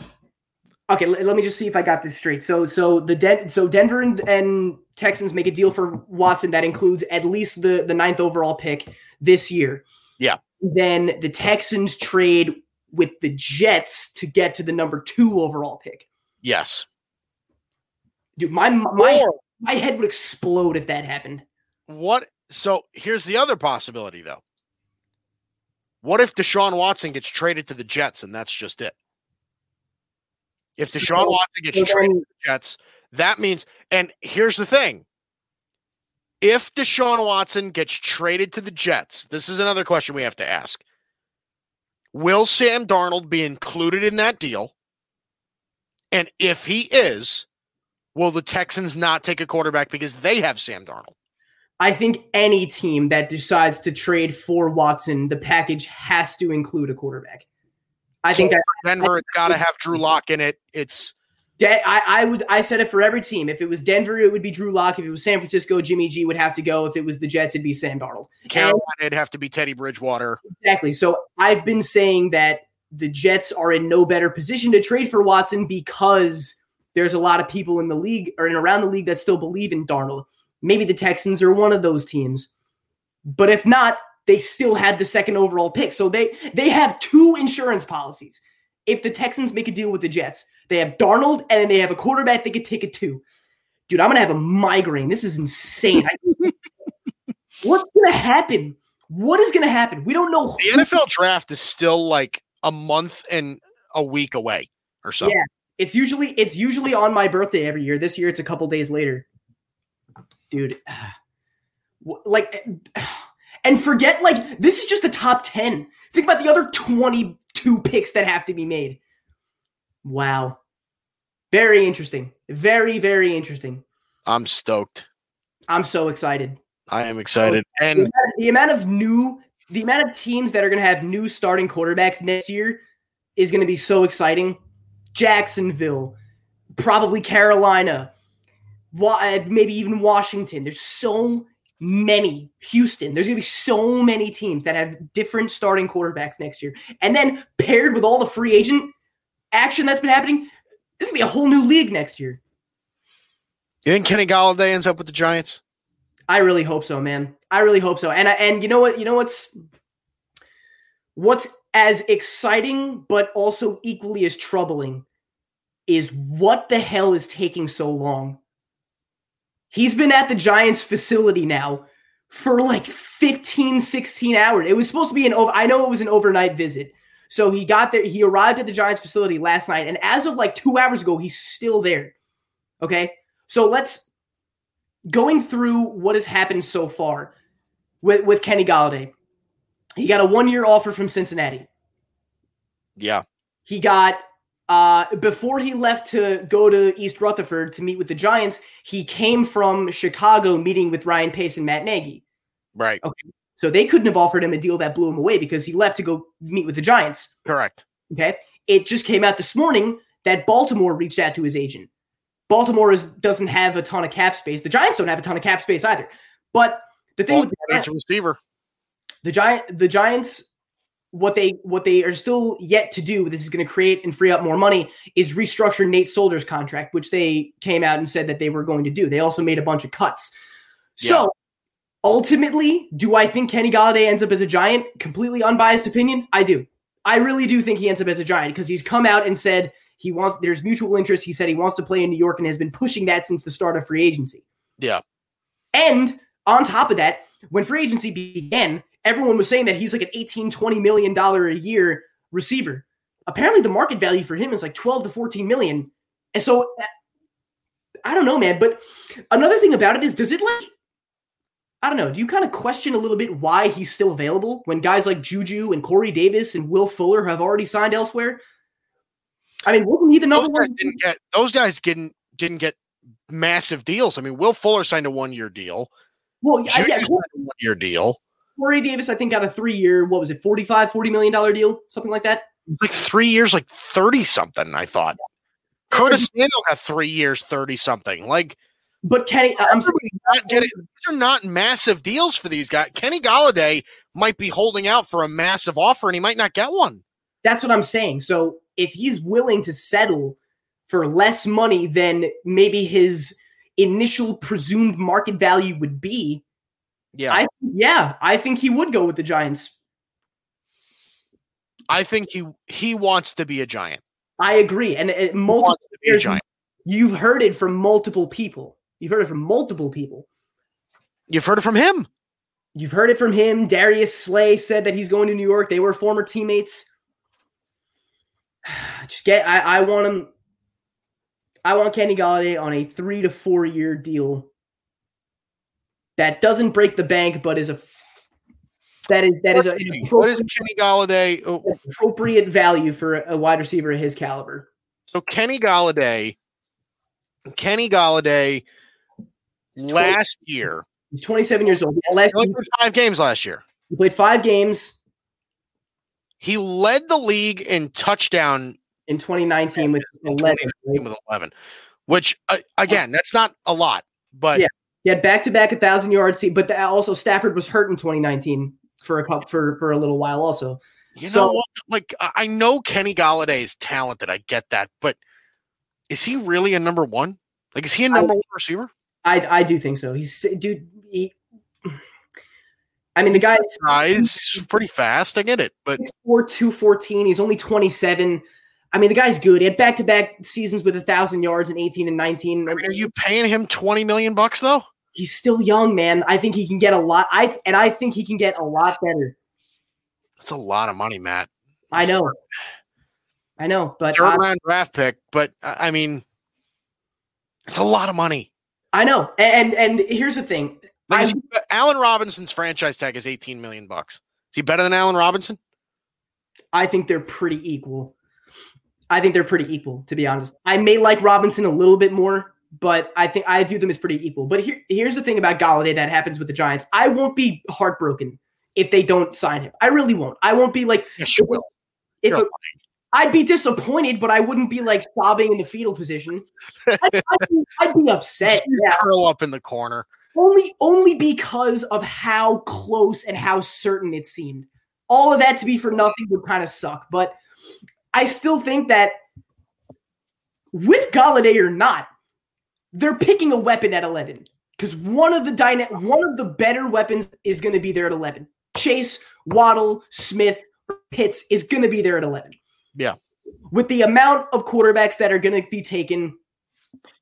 okay, let, let me just see if I got this straight. So so the Den- so Denver and, and Texans make a deal for Watson that includes at least the the ninth overall pick this year. Yeah. Then the Texans trade with the Jets to get to the number two overall pick. Yes. Dude, my my my head would explode if that happened. what? So here's the other possibility, though. What if Deshaun Watson gets traded to the Jets and that's just it? If So- Deshaun Watson gets so traded then- to the Jets, that means, and here's the thing. If Deshaun Watson gets traded to the Jets, this is another question we have to ask. Will Sam Darnold be included in that deal? And if he is, will the Texans not take a quarterback because they have Sam Darnold? I think any team that decides to trade for Watson, the package has to include a quarterback. I think that Denver, it's got to have Drew Lock in it. It's De- I, I would I said it for every team. If it was Denver, it would be Drew Lock. If it was San Francisco, Jimmy G would have to go. If it was the Jets, it'd be Sam Darnold. Carolina. It'd have to be Teddy Bridgewater. Exactly. So I've been saying that the Jets are in no better position to trade for Watson because there's a lot of people in the league or in around the league that still believe in Darnold. Maybe the Texans are one of those teams. But if not, they still had the second overall pick. So they they have two insurance policies. If the Texans make a deal with the Jets, they have Darnold and then they have a quarterback they could take it to. Dude, I'm gonna have a migraine. This is insane. What's gonna happen? What is gonna happen? We don't know. The NFL draft is still like a month and a week away or so. Yeah. It's usually it's usually on my birthday every year. This year it's a couple days later. Dude, like and forget like this is just the top 10. Think about the other 22 picks that have to be made. Wow. Very interesting. Very very interesting. I'm stoked. I'm so excited. I am excited. The And amount, the amount of new the amount of teams that are going to have new starting quarterbacks next year is going to be so exciting. Jacksonville, probably Carolina, uh, maybe even Washington. There's so many. Houston. There's going to be so many teams that have different starting quarterbacks next year. And then paired with all the free agent action that's been happening, this is to be a whole new league next year. you think Kenny Golladay ends up with the Giants? I really hope so, man. I really hope so. And uh, and you know what? You know what's what's as exciting but also equally as troubling is what the hell is taking so long. He's been at the Giants facility now for like 15 16 hours. It was supposed to be an over I know it was an overnight visit. So he got there he arrived at the Giants facility last night and as of like 2 hours ago he's still there. Okay? So let's going through what has happened so far with, with Kenny Golladay. He got a one year offer from Cincinnati. Yeah. He got uh, before he left to go to East Rutherford to meet with the Giants. He came from Chicago, meeting with Ryan Pace and Matt Nagy. Right. So they couldn't have offered him a deal that blew him away because he left to go meet with the Giants. Correct. Okay. It just came out this morning that Baltimore reached out to his agent. Baltimore is, doesn't have a ton of cap space. The Giants don't have a ton of cap space either. But the thing with Baltimore needs a receiver. the giant the Giants what they what they are still yet to do this is going to create and free up more money is restructure Nate Solder's contract which they came out and said that they were going to do. They also made a bunch of cuts. So ultimately, do I think Kenny Golladay ends up as a Giant? Completely unbiased opinion, I do. I really do think he ends up as a Giant because he's come out and said he wants there's mutual interest. He said he wants to play in New York and has been pushing that since the start of free agency. Yeah. And on top of that, when free agency began, everyone was saying that he's like an 18, 20 million dollar a year receiver. Apparently the market value for him is like 12 to 14 million. And so uh, I don't know, man, but another thing about it is does it like I don't know, do you kind of question a little bit why he's still available when guys like Juju and Corey Davis and Will Fuller have already signed elsewhere? I mean, wasn't he the Those number guys one? didn't get those guys didn't didn't get massive deals. I mean, Will Fuller signed a one year deal. Well, yeah, Juju yeah, one year deal. Corey Davis, I think, got a three year, what was it, 45, 40 million dollar deal, something like that. Like three years, like thirty something. I thought. Curtis Samuel got three years, thirty something. Like But Kenny, I'm Everybody's not getting, these are not massive deals for these guys. Kenny Golladay might be holding out for a massive offer, and he might not get one. that's what I'm saying. So if he's willing to settle for less money than maybe his initial presumed market value would be, Yeah, I yeah, I think he would go with the Giants. I think he he wants to be a giant. I agree, and it, He multiple. wants to be a giant. You've heard it from multiple people. You've heard it from multiple people. You've heard it from him. You've heard it from him. Darius Slay said that he's going to New York. They were former teammates. Just get. I, I want him. I want Kenny Golladay on a three to four year deal. That doesn't break the bank, but is a. That is that is a, an what is Kenny Golladay? oh, appropriate value for a wide receiver of his caliber. So Kenny Golladay, Kenny Golladay, last year He's 27 years old. Last he played five games last year. he played five games He led the league in touchdown in 2019 with 11. 2019 with 11, which uh, again, that's not a lot, but Yeah. He had back to back a thousand yards, but the, also Stafford was hurt in 2019 for a couple for for a little while. Also, you know, So- what? like I I know Kenny Golladay is talented. I get that, but is he really a number one? Like, is he a number one receiver? I I do think so. He's dude. He, I mean, the guy he's pretty fast. I get it, but 6'4", 214. He's only 27. I mean, the guy's good. He had back to back seasons with a thousand yards in 18 and 19. I mean, are you paying him twenty million bucks though? He's still young, man. I think he can get a lot. I and I think he can get a lot better. That's a lot of money, Matt. I know. I know, but Third I, round draft pick, but I mean, it's a lot of money. I know. And and here's the thing. Like, he- Allen Robinson's franchise tag is eighteen million bucks. Is he better than Allen Robinson? I think they're pretty equal. I think they're pretty equal, to be honest. I may like Robinson a little bit more, but I think I view them as pretty equal. But here, here's the thing about Golladay that happens with the Giants. I won't be heartbroken if they don't sign him. I really won't. I won't be like Yes, you will. if I'd be disappointed, but I wouldn't be like sobbing in the fetal position. I'd, I'd, be, I'd be upset. Yeah, curl up in the corner. only only because of how close and how certain it seemed. All of that to be for nothing would kind of suck, but I still think that with Golladay or not, they're picking a weapon at 11 because one of the dyna- one of the better weapons is going to be there at 11. Chase, Waddle, Smith, Pitts is going to be there at 11. Yeah. With the amount of quarterbacks that are going to be taken,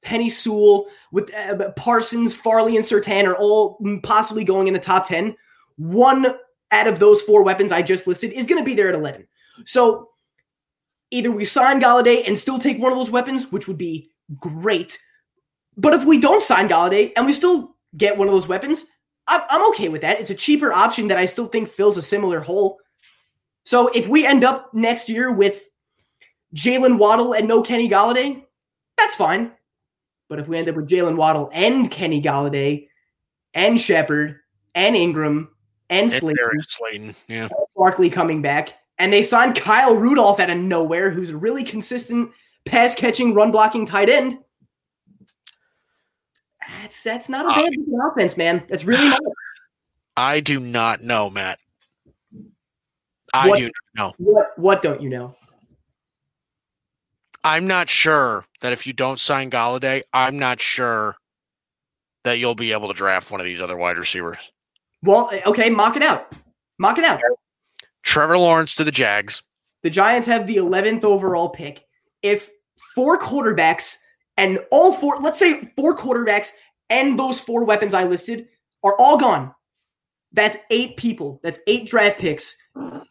Penei Sewell, with uh, Parsons, Farley, and Surtain are all possibly going in the top 10. One out of those four weapons I just listed is going to be there at 11. So either we sign Golladay and still take one of those weapons, which would be great. But if we don't sign Golladay and we still get one of those weapons, I'm, I'm okay with that. It's a cheaper option that I still think fills a similar hole. So if we end up next year with Jaylen Waddle and no Kenny Golladay, that's fine. But if we end up with Jaylen Waddle and Kenny Golladay and Shepard and Engram and And Slayton. Yeah. Barkley coming back, and they signed Kyle Rudolph out of nowhere, who's a really consistent pass catching, run blocking tight end. That's that's not a uh, bad looking offense, man. That's really not. I do not know, Matt. I What- do not know. What what don't you know? I'm not sure that if you don't sign Golladay, I'm not sure that you'll be able to draft one of these other wide receivers. Well, okay, mock it out. Mock it out. Trevor Lawrence to the Jags. The Giants have the 11th overall pick. If four quarterbacks and all four, let's say four quarterbacks and those four weapons I listed are all gone, that's eight people. That's eight draft picks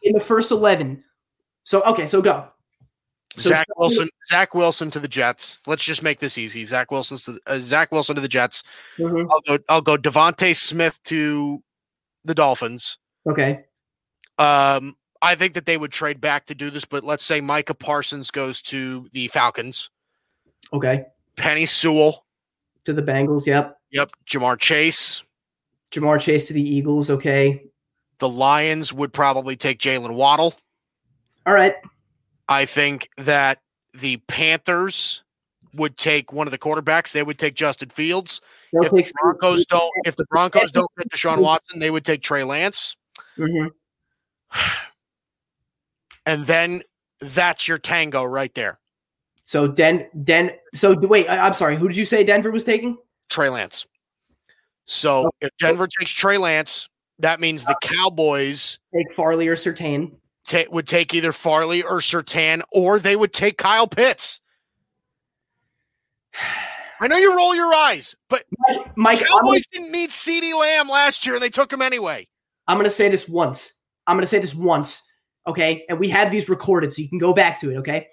in the first 11. So, okay, so go. So- Zach Wilson. Zach Wilson to the Jets. Let's just make this easy. Zach Wilson's to uh, Zach Wilson to the Jets. Mhm. I'll go. I'll go. DeVonta Smith to the Dolphins. Okay. Um, I think that they would trade back to do this, but let's say Micah Parsons goes to the Falcons. Okay. Penei Sewell. To the Bengals. Yep. Yep. Ja'Marr Chase. Ja'Marr Chase to the Eagles. Okay. The Lions would probably take Jaylen Waddle. All right. I think that the Panthers would take one of the quarterbacks. They would take Justin Fields. They'll If the Broncos don't, if the Broncos don't get Deshaun Watson, they would take Trey Lance, Mhm. and then that's your tango right there. So Den Den. So wait, I, I'm sorry. Who did you say Denver was taking? Trey Lance. So if Denver takes Trey Lance, that means the Cowboys Take Farley or Surtain. ta- would take either Farley or Surtain, or they would take Kyle Pitts. I know you roll your eyes, but Mike, Mike I'm, gonna, Cowboys didn't need CeeDee Lamb last year, and they took him anyway. I'm gonna say this once. I'm gonna say this once. Okay, and we have these recorded, so you can go back to it. Okay,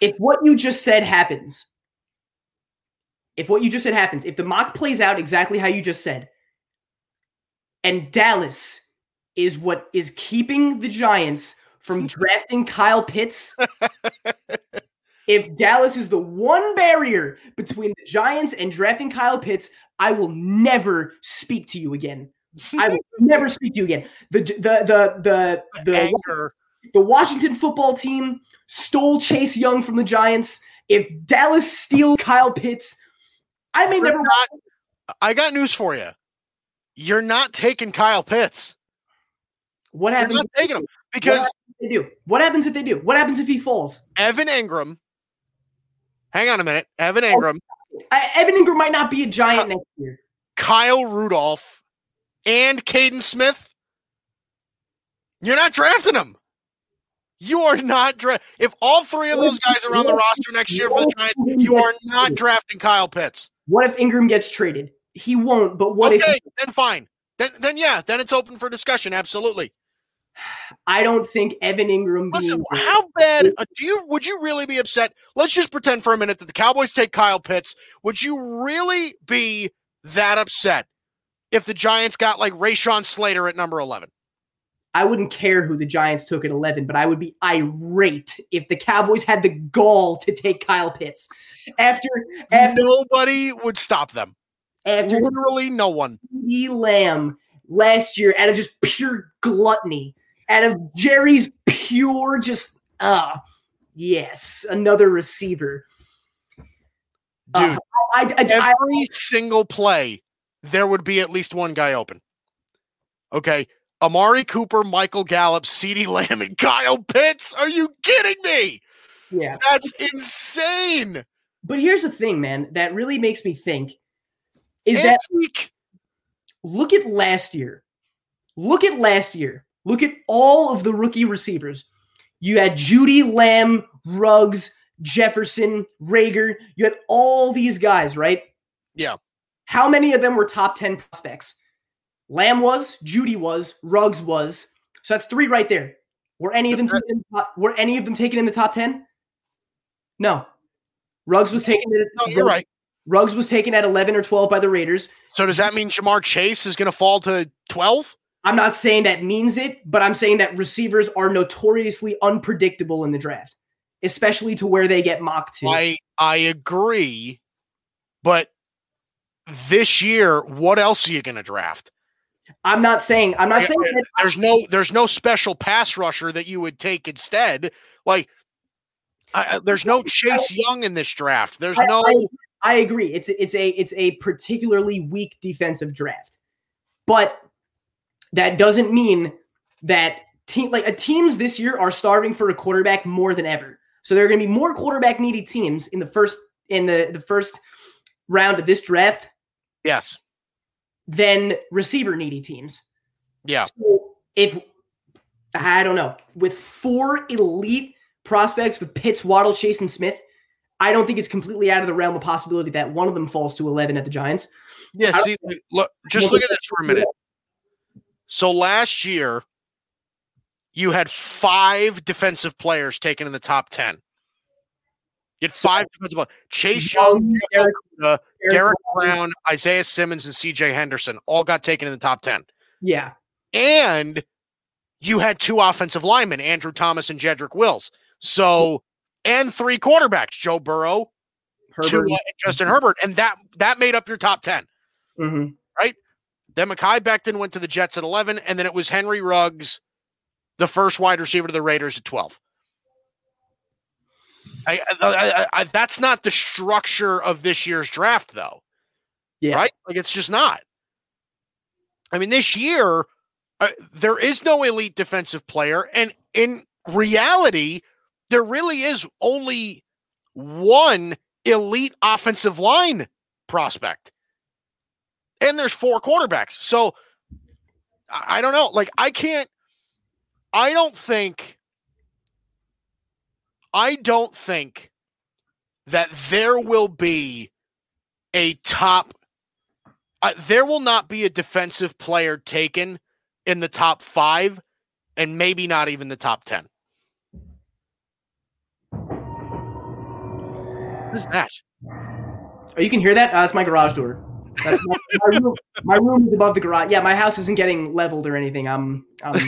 if what you just said happens, if what you just said happens, if the mock plays out exactly how you just said, and Dallas is what is keeping the Giants from drafting Kyle Pitts. if Dallas is the one barrier between the Giants and drafting Kyle Pitts, I will never speak to you again. I will never speak to you again. The the the the the, Anger. the Washington football team stole Chase Young from the Giants. If Dallas steals Kyle Pitts, I may You're never not- I got news for you. You're not taking Kyle Pitts. What You're happens not if taking him because they do? What happens if they do? What happens if he falls? Evan Engram. Hang on a minute. Evan oh, Engram, I, Evan Engram might not be a giant next year. Kyle Rudolph, and Kaden Smith. You're not drafting them. You are not dra- if all three of those guys are on the roster next year for the Giants, you are not drafting Kyle Pitts. What if Engram gets traded? He won't. But what okay, if then fine. Then then yeah, then it's open for discussion. Absolutely. I don't think Evan Engram? Listen, how bad uh, do you would you really be upset? Let's just pretend for a minute that the Cowboys take Kyle Pitts. Would you really be that upset if the Giants got like Rashawn Slater at number eleven? I wouldn't care who the Giants took at 11, but I would be irate if the Cowboys had the gall to take Kyle Pitts after after Nobody would stop them. After Literally no one. CeeDee Lamb last year out of just pure gluttony, out of Jerry's pure just ah yes, another receiver. Dude, Uh, I, I, I, every single play, there would be at least one guy open. Okay. Amari Cooper, Michael Gallup, CeeDee Lamb, and Kyle Pitts. Are you kidding me? yeah. That's insane. But here's the thing, man, that really makes me think is And that look at last year. Look at last year. Look at all of the rookie receivers. You had Jeudy, Lamb, Ruggs, Jefferson, Reagor. You had all these guys, right? Yeah. How many of them were top 10 prospects? Lamb was, Jeudy was, Ruggs was. So that's three right there. Were any of them taken in the top, were any of them taken in the top 10? No. Ruggs was taken at, No, you're right. Ruggs was taken at 11 or 12 by the Raiders. So does that mean Ja'Marr Chase is going to fall to 12? I'm not saying that means it, but I'm saying that receivers are notoriously unpredictable in the draft, especially to where they get mocked to. I I agree, but this year, what else are you going to draft? I'm not saying I'm not Yeah, saying There's no there's no special pass rusher that you would take instead. Like, I, I- there's no Chase Young in this draft. There's I, no I, agree. It's it's a it's a particularly weak defensive draft, but that doesn't mean that team like uh, teams this year are starving for a quarterback more than ever. So there are going to be more quarterback needy teams in the first in the the first round of this draft yes, than receiver needy teams. yeah. So if I don't know, with four elite prospects with Pitts, Waddle, Chase, and Smith, I don't think it's completely out of the realm of possibility that one of them falls to 11 at the Giants. Yeah, see, like, look, just look at this for a minute. So last year, you had five defensive players taken in the top ten. You had five defensive players: Chase Young, Derek, Derek Derrick Brown. Isaiah Simmons, and C.J. Henderson all got taken in the top ten. Yeah. And you had two offensive linemen, Andrew Thomas and Jedrick Wills. So, and three quarterbacks, Joe Burrow, Herbert. Tua, and Justin Herbert, and that that made up your top ten. Mhm. Then Mekhi Becton went to the Jets at 11, and then it was Henry Ruggs, the first wide receiver to the Raiders at 12. I, I, I, I, that's not the structure of this year's draft, though. Yeah. Right? Like it's just not. I mean, this year uh, there is no elite defensive player, and in reality, there really is only one elite offensive line prospect, and there's four quarterbacks. So I, don't know. Like I can't. I don't think. I don't think that there will be a top uh, there will not be a defensive player taken in the top five and maybe not even the top 10. What is that? Oh, you can hear that? Uh, it's my garage door. That's my, my, room, my room is above the garage. Yeah, my house isn't getting leveled or anything. I'm, I'm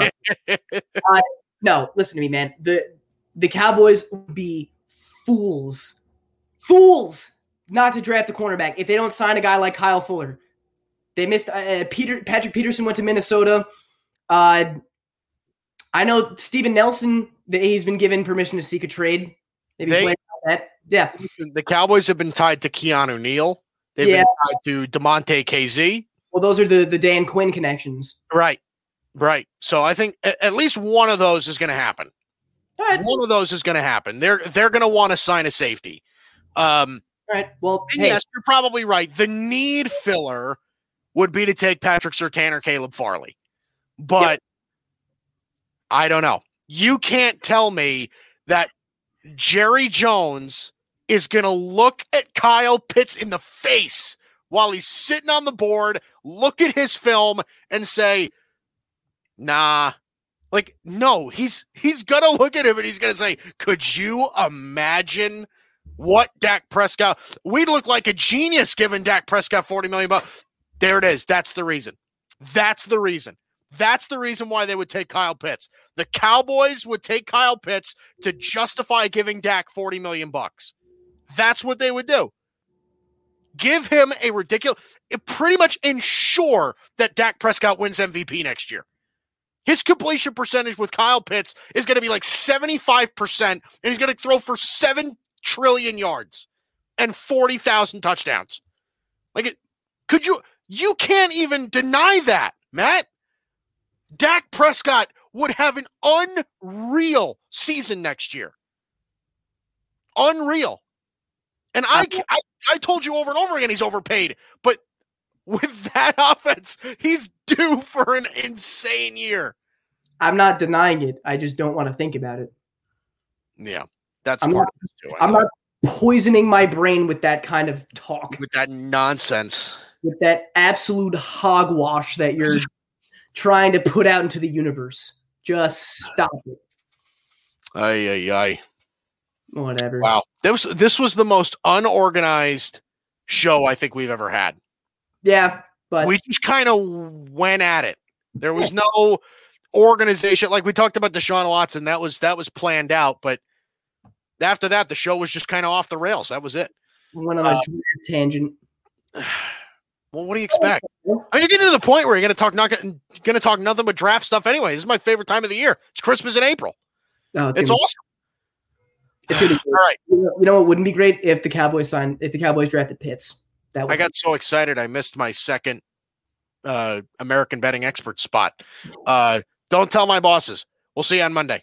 uh, no, listen to me, man. The the Cowboys would be fools, fools not to draft the cornerback if they don't sign a guy like Kyle Fuller. They missed uh, uh Peter Patrick Peterson went to Minnesota. Uh, I know Steven Nelson. He's been given permission to seek a trade. Maybe They- that. Yeah, The Cowboys have been tied to Keanu Neal. They've Yeah. been tied to Damontae Kazee. well, those are the the Dan Quinn connections. Right. Right. So I think at least one of those is going to happen. Right, One of those is going to happen. They're they're going to want to sign a safety. Um, all right. Well, hey, yes, you're probably right. The need filler would be to take Patrick Surtain or Caleb Farley, but I don't know. You can't tell me that Jerry Jones is going to look at Kyle Pitts in the face while he's sitting on the board, look at his film, and say, "Nah." Like, no, he's he's gonna look at him and he's gonna say, "Could you imagine what Dak Prescott? We'd look like a genius giving Dak Prescott forty million bucks." There it is. That's the reason. That's the reason. That's the reason why they would take Kyle Pitts. The Cowboys would take Kyle Pitts to justify giving Dak 40 million bucks. That's what they would do. Give him a ridiculous pretty much ensure that Dak Prescott wins MVP next year. His completion percentage with Kyle Pitts is going to be like 75%, and he's going to throw for 7 trillion yards and 40,000 touchdowns. Like it could you you can't even deny that, Matt. Dak Prescott would have an unreal season next year. Unreal. And I, I, I told you over and over again he's overpaid, but with that offense, he's due for an insane year. I'm not denying it. I just don't want to think about it. Yeah, that's I'm part not- of this too. I I'm not poisoning my brain with that kind of talk, with that nonsense. with that absolute hogwash that you're trying to put out into the universe. Just stop it. Ay, ay, ay. Whatever. Wow. This, this was the most unorganized show I think we've ever had. Yeah, but we just kind of went at it. There was no organization like we talked about Deshaun Watson. That was that was planned out, but after that, the show was just kind of off the rails. That was it. went on a uh, tangent. Well, what do you expect? I mean, you're getting to the point where you're going to talk not going to talk nothing but draft stuff anyway. This is my favorite time of the year. It's Christmas in April. Oh, It's gonna, awesome. It's gonna be All right, You know, you know what wouldn't be great if the Cowboys signed if the Cowboys drafted Pitts. That would I got so excited I missed my second uh, American betting expert spot. Uh, don't tell my bosses. We'll see you on Monday.